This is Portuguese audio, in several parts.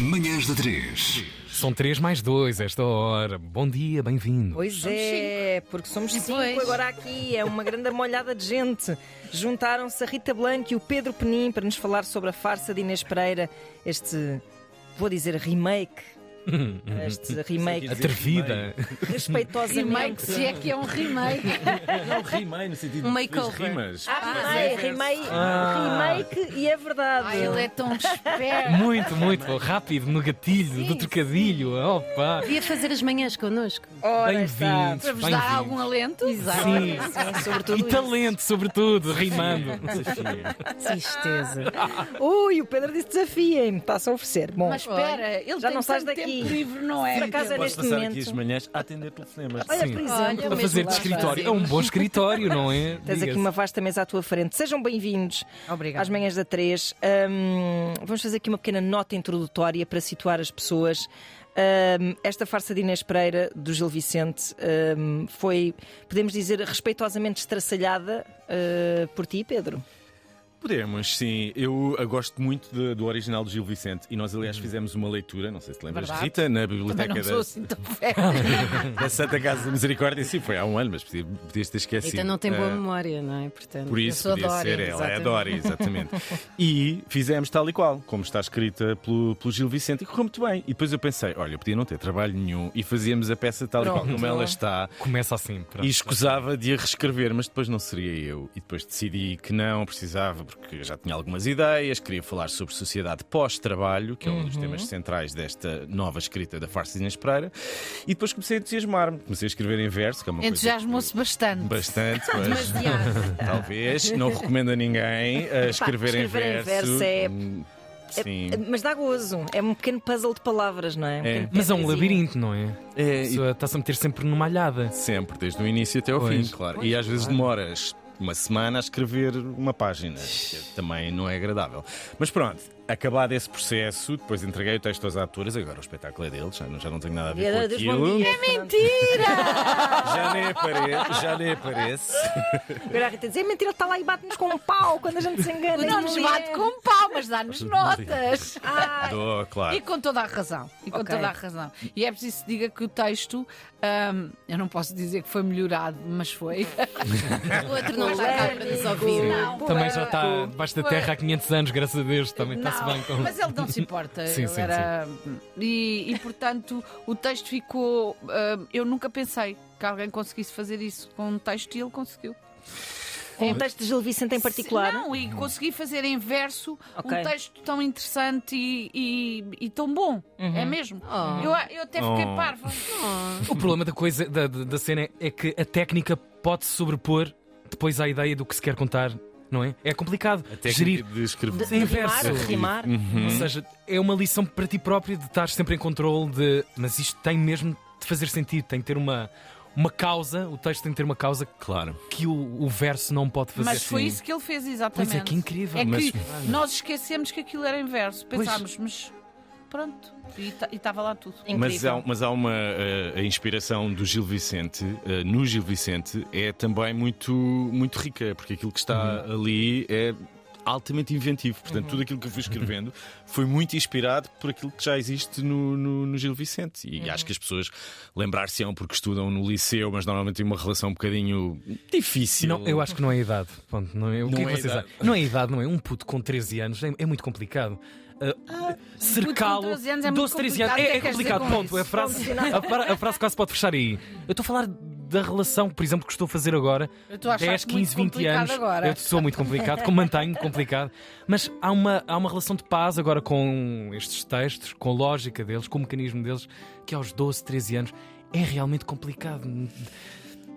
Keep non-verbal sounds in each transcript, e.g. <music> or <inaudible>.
Manhãs da 3. São 3 mais 2 esta hora. Bom dia, bem-vindo. Pois é, porque somos cinco Pois. agora aqui. É uma grande molhada de gente. Juntaram-se a Rita Blanco e o Pedro Penin para nos falar sobre a farsa de Inês Pereira. Este, vou dizer, remake. Este remake Atrevida. respeitosamente. Remake, se é que é um remake. Não, rimei no sentido Um makeover. rimas. Ah, é, remake, remake e é verdade. Ai, ele é tão esperto. Muito, muito rápido no gatilho do trocadilho. Opa! Devia fazer as manhãs connosco. Bem-vindos. Para vos dar bem-vindos. algum alento. Exato. Sim. Sim, sobretudo E isso. talento, sobretudo, rimando. Tristeza. Ui, o Pedro disse desafiem-me. Está-se a oferecer. Bom, Mas espera, ele Já tem não sais tanto daqui. Tempo livre, não é? Por acaso é neste passar aqui as momento. manhãs a atender telefonemas. Olha, Sim. por exemplo. Olha, A mesmo fazer de lá escritório. É um bom escritório, não é? Tens aqui Diga-se. uma vasta mesa à tua frente. Sejam bem-vindos Obrigada. às manhãs da 3. Hum, vamos fazer aqui uma pequena nota introdutória para situar as pessoas. Hum, esta farsa de Inês Pereira, do Gil Vicente, hum, foi, podemos dizer, respeitosamente estraçalhada uh, por ti, Pedro. Podemos, sim. Eu uh, gosto muito de- do original do Gil Vicente e nós, aliás, fizemos uma leitura, não sei se te lembras, Verdade. Rita, na Também biblioteca não da, sou assim tão velha. <laughs> da Santa Casa da Misericórdia. Sim, foi há um ano, mas podia- podias ter esquecido. Então não tem boa Ah, memória, não é? Portanto, Por isso, sou a podia Dória, ser ela, é a exatamente. Dória, exatamente. <laughs> e fizemos tal e qual, como está escrita pelo, pelo Gil Vicente, e correu muito bem. E depois eu pensei, olha, eu podia não ter trabalho nenhum e fazíamos a peça tal e qual Pronto. como ela está. Começa assim. pronto. E escusava de a reescrever, mas depois não seria eu. E depois decidi que não precisava, porque já tinha algumas ideias, queria falar sobre sociedade pós-trabalho, que é um dos temas centrais desta nova escrita da Farsa de Inês Pereira. E depois comecei a entusiasmar-me, comecei a escrever em verso, que é uma coisa. Entusiasmou-se bastante. Bastante, pois. <laughs> Talvez. Não recomendo a ninguém a escrever, em escrever em verso. verso é- Hum, É- Sim. mas dá gozo. É um pequeno puzzle de palavras, não é? Um pequeno Mas é um labirinto, não é? É, e está-se a meter sempre numa alhada. sempre, desde o início até ao Pois. fim, claro. E às vezes demoras uma semana a escrever uma página, que também não é agradável. Mas pronto, acabado esse processo, depois entreguei o texto aos atores, agora o espetáculo é deles, já não, já não tenho nada a ver com aquilo. dia. <laughs> Já nem aparece, já nem aparece. Agora a Rita diz: é mentira, ele está lá e bate-nos com um pau quando a gente se engana. Não nos bate com pau, mas dá-nos notas. Ah, Dou, claro. E com toda a razão. E com Ok. toda a razão. E é preciso que se diga que o texto, ahm, eu não posso dizer que foi melhorado, mas foi. <laughs> o outro não está cá para nos ouvir. Não, Também já está debaixo da terra há 500 anos, graças a Deus. Também está-se Bem com. Mas ele não se importa. <laughs> Sim, ele sim, era... E, e, portanto, o texto ficou. ah, eu nunca pensei que alguém conseguisse fazer isso com um texto e ele conseguiu. com o texto de Gil Vicente em particular. Não, e consegui fazer em verso Ok. um texto tão interessante e, e- e tão bom. É mesmo. Eu, eu até fiquei Oh. parva. O problema da coisa da, da, da cena é que a técnica pode se sobrepor depois à ideia do que se quer contar, não é? É complicado A gerir. de escrever. Em rimar, verso. rimar. Ou seja, é uma lição para ti próprio de estar sempre em controle de. Mas isto tem mesmo de fazer sentido, tem que ter uma, uma causa, o texto tem que ter uma causa Claro. que o, o verso não pode fazer. Mas foi isso que ele fez exatamente. Pois é, que incrível. É Mas- que nós esquecemos que aquilo era em verso. Pois. Pensámos, mas pronto. E estava lá tudo. Mas há, mas há uma. eh, a inspiração do Gil Vicente, eh, no Gil Vicente, é também muito, muito rica, porque aquilo que está ali é altamente inventivo. Portanto, tudo aquilo que eu fui escrevendo foi muito inspirado por aquilo que já existe no, no, no Gil Vicente. E acho que as pessoas lembrar-se-ão porque estudam no liceu, mas normalmente têm uma relação um bocadinho difícil. Não, eu acho que não é a idade. Ponto, não é, o que Não é é que a vocês idade. acham? Não é idade, não é? Um puto com 13 anos é, é muito complicado. Uh, Cercá-lo. 13 anos é muito 12, 13 anos. É, é é complicado, ponto. A frase, a, a frase quase pode fechar aí. Eu estou a falar da relação, por exemplo, que estou a fazer agora. Eu estou a achar 10, muito 15, 20 complicado anos. agora. Eu sou muito complicado, como mantenho complicado. Mas há uma, há uma relação de paz agora com estes textos, com a lógica deles, com o mecanismo deles, que aos 12, 13 anos é realmente complicado.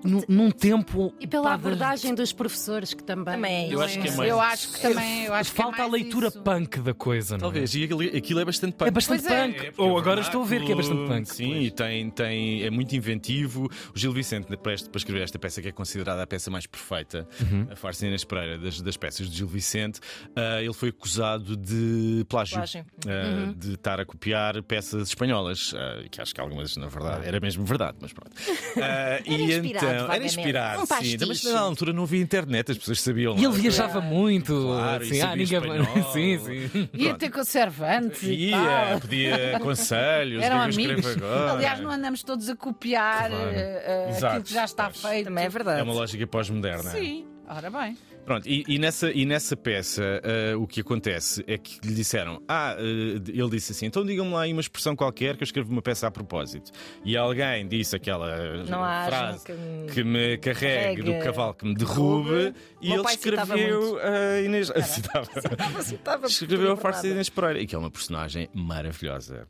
Num, num tempo. E pela pá, das- abordagem dos professores, que também. Também é Eu isso. acho que é mais. Eu acho que também. Eu acho que é Falta a leitura isso. punk da coisa, não é? Talvez, e aquilo, é bastante punk. É bastante Pois é. punk. É, Ou é agora estou a ver que é bastante punk. Sim, e tem, tem, é muito inventivo. O Gil Vicente, para, este- para escrever esta peça, que é considerada a peça mais perfeita, Uhum. a Farsa Inês Pereira, das, das peças de Gil Vicente, ah, ele foi acusado de plágio. Plágio. ah, De estar a copiar peças espanholas, ah, que acho que algumas, na verdade, era mesmo verdade, mas pronto. E inspirado. Era inspirado, Um sim. Mas na altura não havia internet, as pessoas sabiam. E ele viajava muito. Claro, e assim, ah, ninguém. espanhol. <laughs> Sim, sim. Ia ter conservantes e Ia, tal. pedia conselhos, Eram amigos. Aliás, não andamos todos a copiar Claro. eh, eh, aquilo que já está feito. Também é verdade. É uma lógica pós-moderna. Sim, ora bem. Pronto, e, e nessa, e nessa peça eh, o que acontece é que lhe disseram: Ah, eh, ele disse assim, então digam-me lá aí uma expressão qualquer que eu escrevo uma peça a propósito. E alguém disse aquela Não há frase que me- que me carregue Carregue, do cavalo que me derrube, derrube. e ele citava escreveu a Inês. <laughs> Citava. <laughs> Estava Escreveu a farsa de Inês Pereira, e que é uma personagem maravilhosa.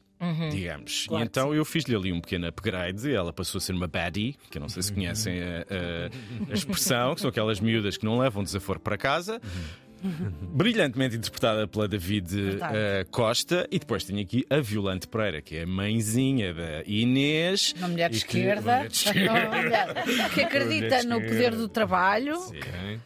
Digamos. Claro e que então eu fiz-lhe ali um pequeno upgrade e ela passou a ser uma baddie, que eu não sei se conhecem a, a- a expressão, que são aquelas miúdas que não levam desaforo para casa. Brilhantemente interpretada pela David eh, Costa, e depois tenho aqui a Violante Pereira, que é a mãezinha da Inês. Uma mulher de que- esquerda, <laughs> uma mulher de esquerda. que acredita no poder do trabalho. Ok.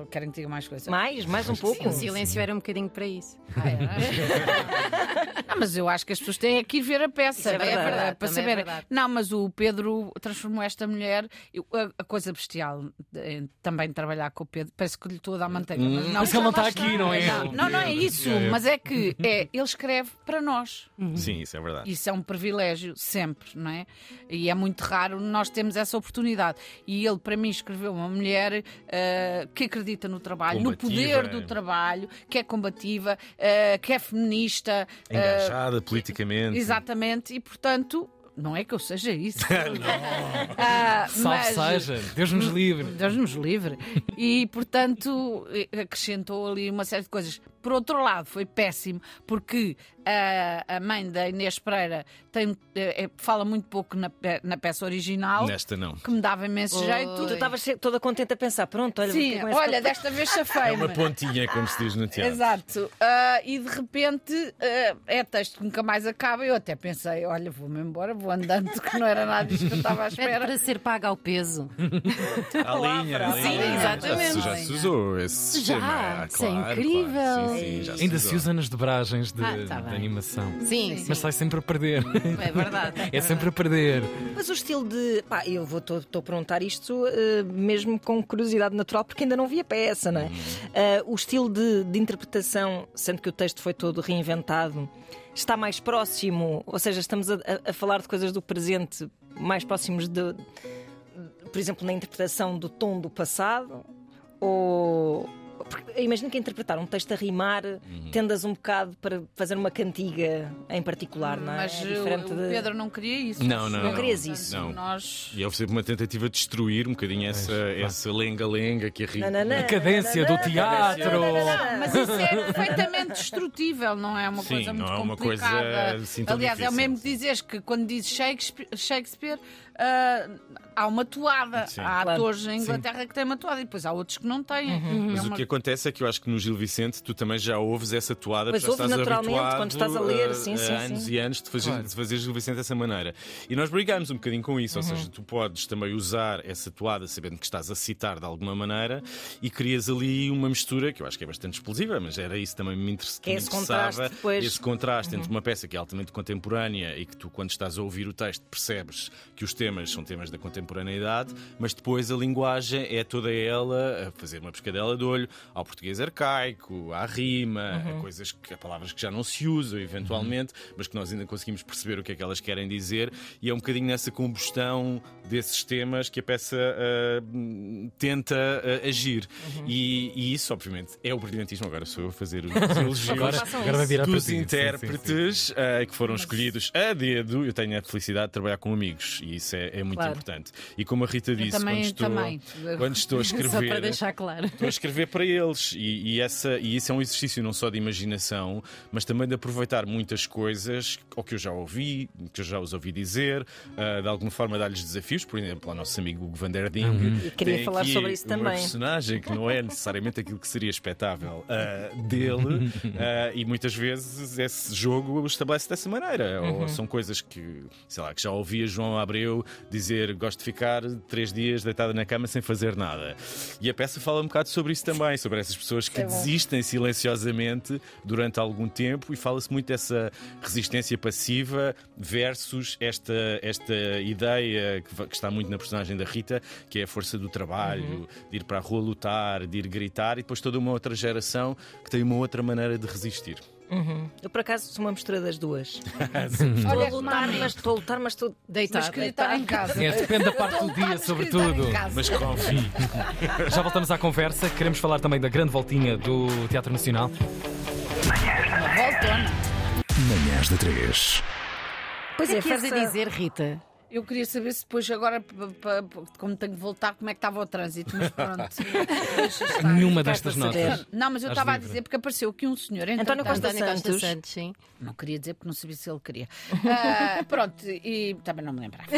Ou Querem que diga mais coisa? Mais, mais um pouco. O silêncio era um bocadinho para isso. Ah, é? <laughs> Ah, mas eu acho que as pessoas têm que ir ver a peça é verdade, para, para também é saber. verdade. não, mas o Pedro transformou esta mulher. eu- a, a coisa bestial de- também de trabalhar com o Pedro. Parece que lhe estou a dar manteiga. mas Mas ele não está aqui, não é? Não, não, não é isso. É, é. Mas é que é, ele escreve para nós. Sim, isso é verdade. Isso é um privilégio, sempre, não é? E é muito raro nós termos essa oportunidade. E ele, para mim, escreveu uma mulher eh, que acredita no trabalho, no Combativa. poder do trabalho, que é combativa, eh, que é feminista. eh, Engajada politicamente. exatamente, e portanto. Não é que eu seja isso. <laughs> Ah, Salve mas- seja, Deus nos livre. Deus nos livre. E, portanto, acrescentou ali uma série de coisas. Por outro lado, foi péssimo, porque a, a mãe da Inês Pereira tem, eh, eh, fala muito pouco na, pe- na peça original, Nesta não. que me dava imenso Oi. jeito. Tu estavas toda contente a pensar, pronto, olha, Sim, olha, desta vez <laughs> É chafei uma pontinha, como se diz no teatro. Exato. Ah, e de repente ah, é texto que nunca mais acaba. Eu até pensei, olha, vou-me embora, vou andando, que não era nada disto que eu estava à espera. para ser paga ao peso. <laughs> A linha, a Sim, linha. exatamente. Já, se usou esse Já, sistema. isso é claro, incrível. claro. Sim, sim, já Ainda se usa nas dobragens de, Ah, tá de bem. animação. Sim, sim. Mas sai sempre a perder. É verdade. É <laughs> sempre a perder. Mas o estilo de. Pá, eu vou estou a perguntar isto eh, mesmo com curiosidade natural, porque ainda não vi a peça, não é? Eh, o estilo de, de interpretação, sendo que o texto foi todo reinventado, está mais próximo, ou seja, estamos a, a- a falar de coisas do presente mais próximos de. Por exemplo, na interpretação do tom do passado, ou. Imagino que interpretar um texto a rimar tendas um bocado para fazer uma cantiga em particular, não é? Mas é o- diferente o de... Pedro não queria isso. Não, não, não. eu. querias isso. Não. Nós. E houve sempre uma tentativa de destruir um bocadinho essa, essa lenga-lenga que a cadência do teatro. nananã. Mas isso é perfeitamente destrutível, não é uma Sim, coisa muito não é uma coisa complicada. assim tão Aliás, é o difícil. mesmo que dizeres que quando dizes Shakespeare, Shakespeare ah, há uma toada. Sim. Há Claro. atores em Inglaterra que têm uma toada e depois há outros que não têm. É Mas uma- o que acontece é que eu acho que no Gil Vicente tu também já ouves essa toada, Pois já ouves estás naturalmente habituado quando estás a ler, a- sim, a sim, anos sim. e anos de fazer, Claro. de fazer Gil Vicente dessa maneira. E nós brigamos um bocadinho com isso, ou Uhum. seja, tu podes também usar essa toada sabendo que estás a citar de alguma maneira e crias ali uma mistura que eu acho que é bastante explosiva, mas era isso também me, interess Que é me esse interessava. contraste depois. Uhum. Esse contraste entre uma peça que é altamente contemporânea e que tu, quando estás a ouvir o texto, percebes que os temas são temas da contemporaneidade, mas depois a linguagem é toda ela a fazer uma pescadela de olho ao português arcaico, à rima, Uhum. a coisas que, a palavras que já não se usam eventualmente, mas que nós ainda conseguimos perceber o que é que elas querem dizer, e é um bocadinho nessa combustão desses temas que a peça ah, tenta ah, agir. Uhum. E, e isso, obviamente, é o brilhantismo. Agora sou eu a fazer os <laughs> elogios Agora, agora vai virar para dos ti. Sim, sim, sim. intérpretes ah, que foram escolhidos a dedo. Eu tenho a felicidade de trabalhar com amigos e isso é, é muito Claro. importante. E como a Rita disse, também- quando, estou, também. quando estou a <laughs> Só para escrever. deixar claro. Estou a escrever para eles e, e essa, e isso é um exercício não só de imaginação, mas também de aproveitar muitas coisas, ou que eu já ouvi, que eu já os ouvi dizer, ah, de alguma forma dar-lhes desafios. Por exemplo, ao nosso amigo Hugo van der Ding. E queria tem falar sobre isso Uma também. personagem que não é necessariamente aquilo que seria expectável ah, dele, <laughs> ah, e muitas vezes esse jogo o estabelece dessa maneira. Ou são coisas que, sei lá, que já ouvia João Abreu dizer gosto de ficar três dias deitada na cama sem fazer nada. E a peça fala um bocado sobre isso também, sobre essas pessoas que É desistem silenciosamente durante algum tempo e fala-se muito dessa resistência passiva versus esta, esta ideia que, que está muito na personagem da Rita, que é a força do trabalho, de ir para a rua lutar, de ir gritar, e depois toda uma outra geração que tem uma outra maneira de resistir. Eu, por acaso, sou uma mistura das duas. <laughs> Estou a lutar, mas estou a lutar, mas estou Deitar. mas queria estar em casa. É, depende da <laughs> parte do dia, sobretudo. Mas confie. <laughs> Já voltamos à conversa. Queremos falar também da grande voltinha do Teatro Nacional. Voltona. Manhãs da 3. Pois O que é, é que farsa- dizer, Rita? Eu queria saber se depois, agora, como tenho que voltar, como é que estava o trânsito. Mas pronto. <laughs> Nenhuma destas notas. Não, mas eu estava a dizer porque apareceu aqui um senhor. António. Costa Santos. Santos, sim. Não queria dizer porque não sabia se ele queria. <laughs> Ah, pronto, e também não me lembrava.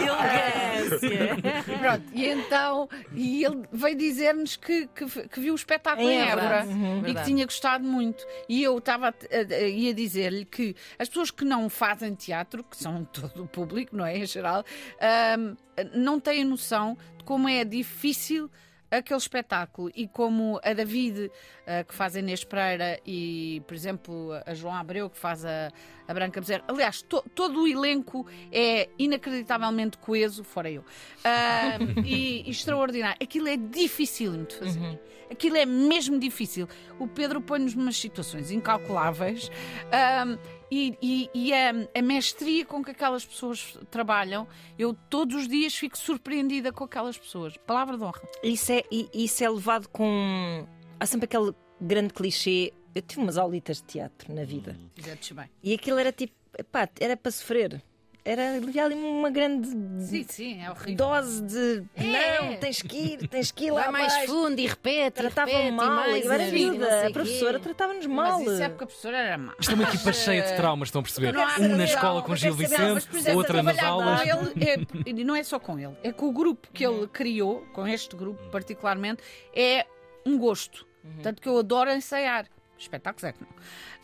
Elegância. Pronto, e então e ele veio dizer-nos que, que, que viu o espetáculo Em Évora. Uhum. e que tinha gostado muito. E eu estava a, a- a- ia dizer-lhe que as pessoas que não fazem teatro, que são <laughs> todo o público, não é? Em geral, ahm, não têm noção de como é difícil aquele espetáculo e como a David, ah, que faz a Inês Pereira, e, por exemplo, a João Abreu, que faz a, a Branca Bezerra. Aliás, to- todo o elenco é inacreditavelmente coeso, fora eu, Ah, e, e extraordinário. Aquilo é dificílimo de fazer. Aquilo é mesmo difícil. O Pedro põe-nos numas situações incalculáveis ah, e, e- e a, a mestria com que aquelas pessoas trabalham, eu todos os dias fico surpreendida com aquelas pessoas. Palavra de honra. Isso é, e- isso é levado com. Há sempre aquele grande clichê. Eu tive umas aulitas de teatro na vida. Fizeste bem. E aquilo era tipo. Pá, era para sofrer. Era havia ali uma grande Sim, sim, é horrível. dose de. É. Não, tens que ir, tens que ir lá Vai mais abaixo." fundo e repete, Tratavam repete, mal. e mais, era vida. A professora tratava-nos Mas mal. isso é porque a professora era má. Isto é uma equipa cheia de traumas, estão a perceber? Um na escola com mas Gil mas, Vicente, exemplo, outra nas trabalhar aulas. ele, é- e não é só com ele, é com o grupo que ele criou, com este grupo particularmente, é um gosto. Tanto que eu adoro ensaiar. Espetáculos é que não.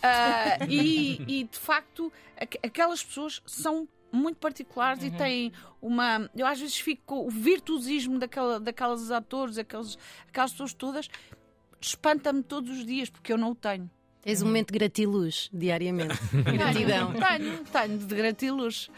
Ah, e, e, de facto, aqu- aquelas pessoas são muito particulares e têm uma. Eu às vezes fico com o virtuosismo daquela, daquelas atores, aqueles, aquelas pessoas todas, espanta-me todos os dias, porque eu não o tenho. Tens um momento de gratiluz diariamente. <laughs> Gratidão. Tenho, tenho de gratiluz.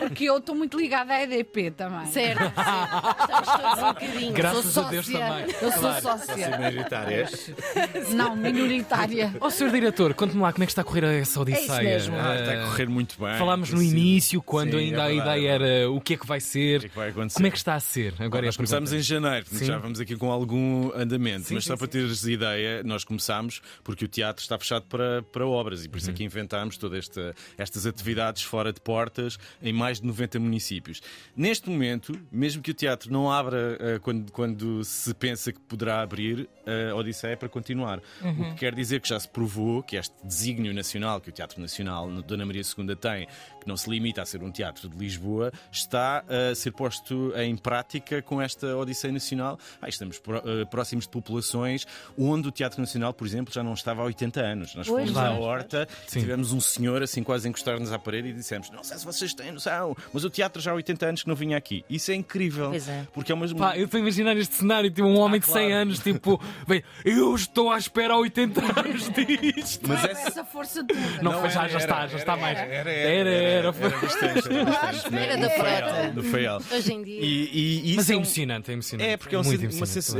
Porque eu estou muito ligada à EDP também. Certo. Estamos todos um bocadinho. Graças Sou a Deus sócia. também. Eu sou Claro. sócia. Minoritárias. <laughs> Não, minoritária. Ó, Sr. Diretor, conte-me lá como é que está a correr essa Odisseia. mesmo. Ah, está a correr muito bem. Falámos no início, quando Sim, ainda é a ideia é era o que é que vai O que ser. é que vai acontecer? Como é que está a ser? Agora é a nós começámos em janeiro, Sim. já vamos aqui com algum andamento. Sim, mas sim, só para sim. teres ideia, nós começámos porque o teatro está fechado para, para obras e por Uhum. isso aqui inventámos todas esta, estas atividades fora de portas em mais de 90 municípios. Neste momento, mesmo que o teatro não abra eh, quando, quando se pensa que poderá abrir, a Odisseia é para continuar. O que quer dizer que já se provou que este desígnio nacional que o Teatro Nacional Dona Maria II tem, que não se limita a ser um teatro de Lisboa, está a ser posto em prática com esta Odisseia Nacional. Ah, estamos pró- eh, próximos de populações onde o Teatro Nacional, por exemplo, já não estava há 80 anos. Nós Pois, fomos pois, à horta, Sim. tivemos um senhor assim quase encostar-nos à parede e dissemos: Não sei se vocês têm noção, mas o teatro já há 80 anos que não vinha aqui. Isso é incrível. Pois é. Porque é uma. Pá, eu estou a imaginar este cenário, tipo um homem de 100 anos, tipo, bem, eu estou à espera há 80 anos disto. Mas é Essa força toda. Não, Não, foi, já, era, já está, era, já está era, mais. Era, era, era. era, foi- era bastante, era bastante, Era no da frota. No Faial. Hoje em dia. E, e Mas é é emocionante, é emocionante. É, porque é um,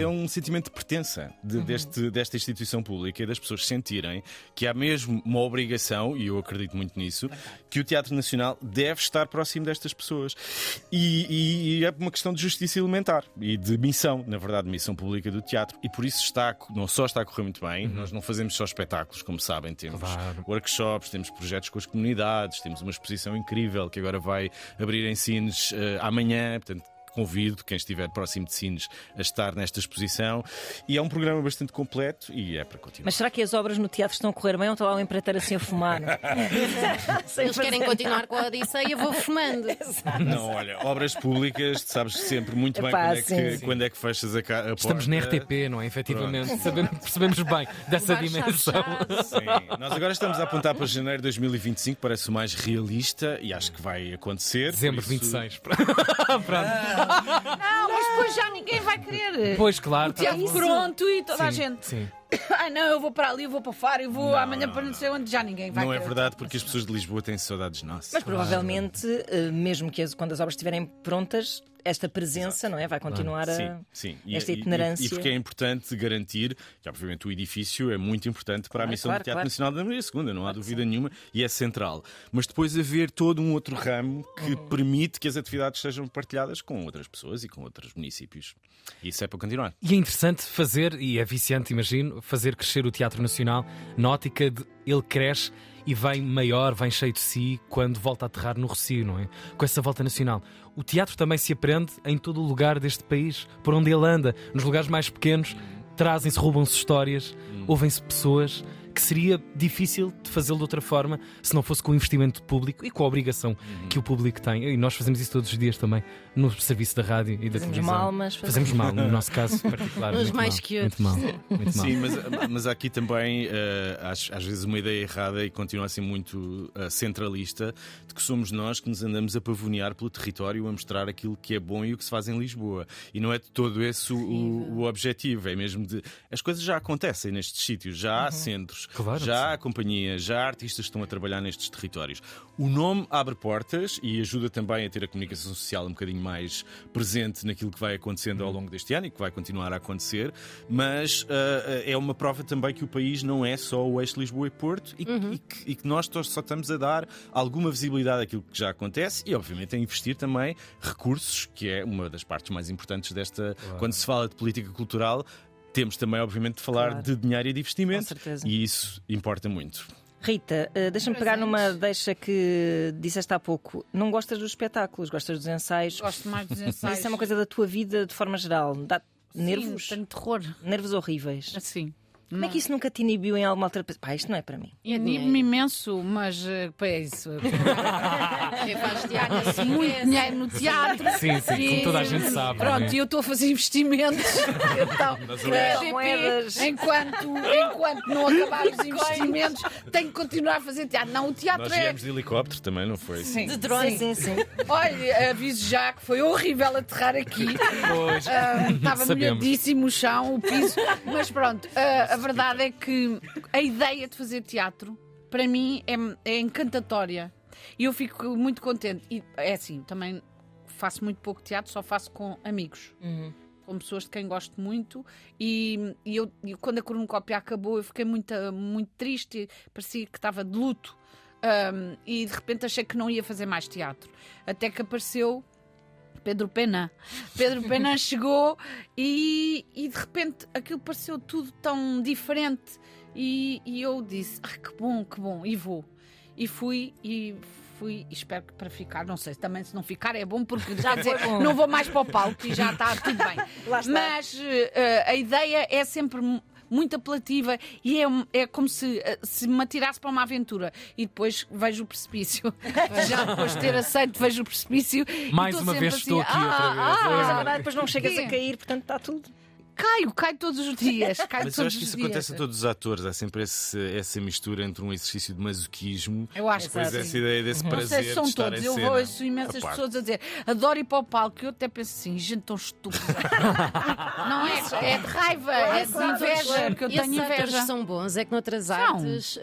é um sentimento de pertença de- deste, desta instituição pública e das pessoas sentirem que há mesmo uma obrigação, e eu acredito muito nisso, que o Teatro Nacional deve estar próximo destas pessoas. E, e- e é uma questão de justiça elementar e de missão, na verdade, missão pública do teatro. E por isso está, não só está a correr muito bem, nós não fazemos só espetáculos, como sabem, temos Claro. workshops, temos projetos com as comunidades, temos uma exposição incrível que agora vai abrir em Sines eh, amanhã, portanto. Convido quem estiver próximo de Sines a estar nesta exposição. E é um programa bastante completo e é para continuar. Mas será que as obras no teatro estão a correr bem ou está lá o empreiteiro assim a fumar? <laughs> Eles querem continuar com a Odisseia, vou fumando. <laughs> Não, olha, obras públicas, sabes sempre muito bem Epá, quando, é que, sim. quando é que fechas a, a porta. Estamos na RTP, não é? Efetivamente, sabemos, percebemos bem dessa dimensão. Sim, nós agora estamos a apontar para janeiro de 2025, parece o mais realista e acho que vai acontecer. Dezembro isso- 26. <laughs> Não, mas depois já ninguém vai querer. Pois, claro. Teatro pronto e toda a Sim, gente. Sim. <coughs> Ai não, eu vou para ali, eu vou para Faro, eu vou amanhã para não sei onde, já ninguém vai Não é querer. verdade, porque as pessoas de Lisboa têm saudades nossas. Mas provavelmente, eh, mesmo que as- quando as obras estiverem prontas, esta presença não é? vai continuar a. Sim, sim. E- esta e- e- itinerância. E, porque é importante garantir que, obviamente, o edifício é muito importante para a Claro, missão claro, do Teatro claro. Nacional da Maria II, não há dúvida nenhuma, e é central. Mas depois haver todo um outro ramo que Uhum. permite que as atividades sejam partilhadas com outras pessoas e com outros municípios. Isso é para continuar. E é interessante fazer, e é viciante, imagino, fazer crescer o Teatro Nacional na ótica de ele cresce e vem maior, vem cheio de si quando volta a aterrar no Rocio, não é? Com essa volta nacional. O teatro também se aprende em todo o lugar deste país, por onde ele anda, nos lugares mais pequenos, trazem-se, roubam-se histórias, ouvem-se pessoas que seria difícil de fazê-lo de outra forma se não fosse com o investimento público e com a obrigação que o público tem. E nós fazemos isso todos os dias também, no serviço da rádio e da Fazemos televisão. mal, mas Fazemos mal, no nosso caso particular. Muito mais mal, que Muito mal. Muito mal. Sim, mas, mas aqui também, eh, às, às vezes, uma ideia errada e continua a ser muito eh, centralista de que somos nós que nos andamos a pavonear pelo território a mostrar aquilo que é bom e o que se faz em Lisboa. E não é de todo esse o, o, o objetivo, é mesmo de. As coisas já acontecem nestes sítios, já há centros, Claro já há companhias, já há artistas que estão a trabalhar nestes territórios. O nome abre portas e ajuda também a ter a comunicação social um bocadinho mais presente naquilo que vai acontecendo ao longo deste ano e que vai continuar a acontecer, mas ah, é uma prova também que o país não é só o eixo Lisboa e Porto e, e que, e que nós só só estamos a dar alguma visibilidade àquilo que já acontece e, obviamente, a investir também recursos, que é uma das partes mais importantes desta. Quando se fala de política cultural, temos também, obviamente, de falar Claro. de dinheiro e de investimento. Com certeza. E isso importa muito. Rita, eh, deixa-me pegar numa deixa que disseste há pouco. Não gostas dos espetáculos, gostas dos ensaios. Gosto mais dos <laughs> Mas ensaios. isso é uma coisa da tua vida de forma geral. Dá nervos? Sim, tenho terror. Nervos horríveis. Assim. Como é que isso nunca te inibiu em alguma altura? Pá, isto não é para mim. Inibe-me imenso, mas eh, pá, é isso. Quem <laughs> faz teatro Muito dinheiro no teatro. Sim, sim, como toda a gente sabe. Pronto, não é? e eu estou a fazer investimentos. <laughs> Então, é- eh, moedas. enquanto, enquanto não acabar os investimentos, tenho que continuar a fazer teatro. Não, o teatro Nós é. viemos de helicóptero também, não foi? Sim. De drone. Sim, sim, sim. Olha, aviso já que foi horrível aterrar aqui. Pois. Ah, Estava Sabemos. molhadíssimo o chão, o piso. Mas pronto, ah, a verdade é que a ideia de fazer teatro, para mim, é, é encantatória. E eu fico muito contente. E é assim, também faço muito pouco teatro, só faço com amigos. Com pessoas de quem gosto muito, e, e eu, e quando a cornucópia acabou, eu fiquei muito, muito triste, parecia que estava de luto. Um, e de repente achei que não ia fazer mais teatro. Até que apareceu Pedro Pena. Pedro Pena <laughs> chegou e, e de repente aquilo pareceu tudo tão diferente. E, e eu disse: ah, que bom, que bom, e vou. E fui e fui, e espero que para ficar, não sei, também se não ficar é bom, porque já dizer, não vou mais para o palco e já está <laughs> tudo bem. Mas eh, a ideia é sempre muito apelativa e é, é como se, eh, se me atirasse para uma aventura e depois vejo o precipício. <laughs> Já depois de ter aceito, vejo o precipício. e Mais estou uma vez assim, estou aqui "Ah, outra vez." ah, Mas a Ah. depois não chegas a cair, portanto está tudo. Caio, caio todos os dias. Caio Mas todos eu acho que isso dias. acontece a todos os atores. Há sempre esse- essa mistura entre um exercício de masoquismo Eu acho e depois essa ideia desse Não prazer sei se são de estar todos, em eu cena. ouço imensas A pessoas a dizer adoro ir para o palco, eu até penso assim, gente tão estúpida. <laughs> não é? É de raiva, é de inveja, porque eu tenho inveja. são bons, é que noutras artes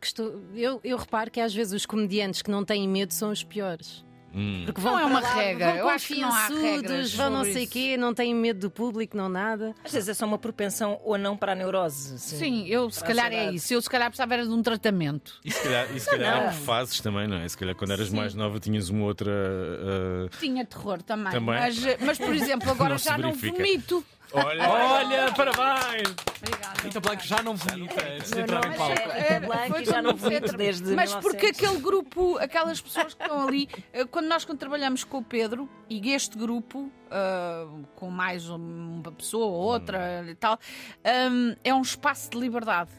que estou- eu, eu reparo que às vezes os comediantes que não têm medo são os piores. Hum. Porque vão Não é uma lá, regra, vão eu acho que não há confiançudos, regras vão não sei isso. quê, não têm medo do público, não nada. Às vezes é só uma propensão ou não para a neurose. assim. Sim, eu se calhar é isso. Eu se calhar precisava era de um tratamento. E se calhar, e se calhar é por fases também, não é? Se calhar quando eras mais nova tinhas uma outra. ah, Tinha terror também. Também? Mas, mas, por exemplo, <laughs> agora Não já não vomito. Olha, Olha, parabéns! Obrigada. Rita Blanco já não vomita antes de Não, entrar não, em palco. é- Rita Blanco já não eu vomito entrei. desde Mas porque 1900. aquele grupo, aquelas pessoas que estão ali, eh, quando nós quando trabalhamos com o Pedro e este grupo, ah, com mais uma pessoa ou outra e tal, ah, é um espaço de liberdade,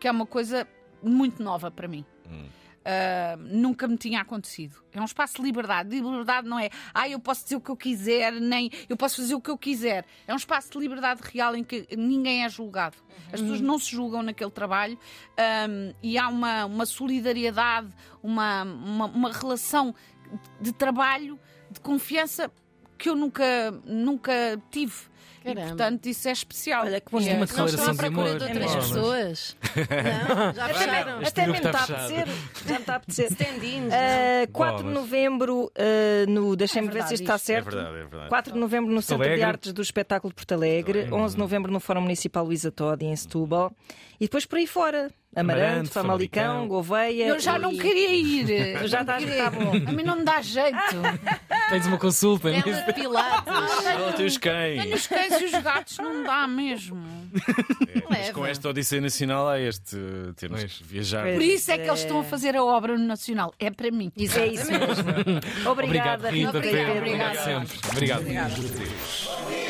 que é uma coisa muito nova para mim. Uh, nunca me tinha acontecido. É um espaço de liberdade. De liberdade não é, ah, eu posso dizer o que eu quiser, nem eu posso fazer o que eu quiser. É um espaço de liberdade real em que ninguém é julgado. As pessoas não se julgam naquele trabalho um, e há uma, uma solidariedade, uma, uma, uma relação de trabalho, de confiança que eu nunca, nunca tive. E, Caramba. portanto, isso é especial. Olha, que E é- bonito. Uma Não estão à declaração de procura amor. de É outras mesmo. pessoas? Não, já fecharam. Até grupo mesmo está a apetecer. Já me está a apetecer. Stand-ins. Uh, 4 de novembro, uh, no, deixem-me ver se isto está certo. É verdade, é verdade. 4 de novembro no Centro de. Artes do Espetáculo de Porto Alegre, 11 de novembro no Fórum Municipal Luísa Todi, em Setúbal, e depois por aí fora. Amarante, Famalicão, Famalicão. Gouveia. Eu já não queria ir. Tu já estás, está bom. A mim não me dá jeito. <laughs> Tens uma consulta Bela nisso. de Pilates. <laughs> Ela tem os Tenho cães. os cães e os gatos, não dá mesmo. Mas com esta Odisseia Nacional há este. Temos Pois. que viajar. Por isso é que eles estão a fazer a obra no Nacional. É para mim. É isso mesmo. <laughs> Obrigado, Obrigada, Rita. Rita. Pedro. Pedro. Obrigado Obrigada. sempre. Obrigado.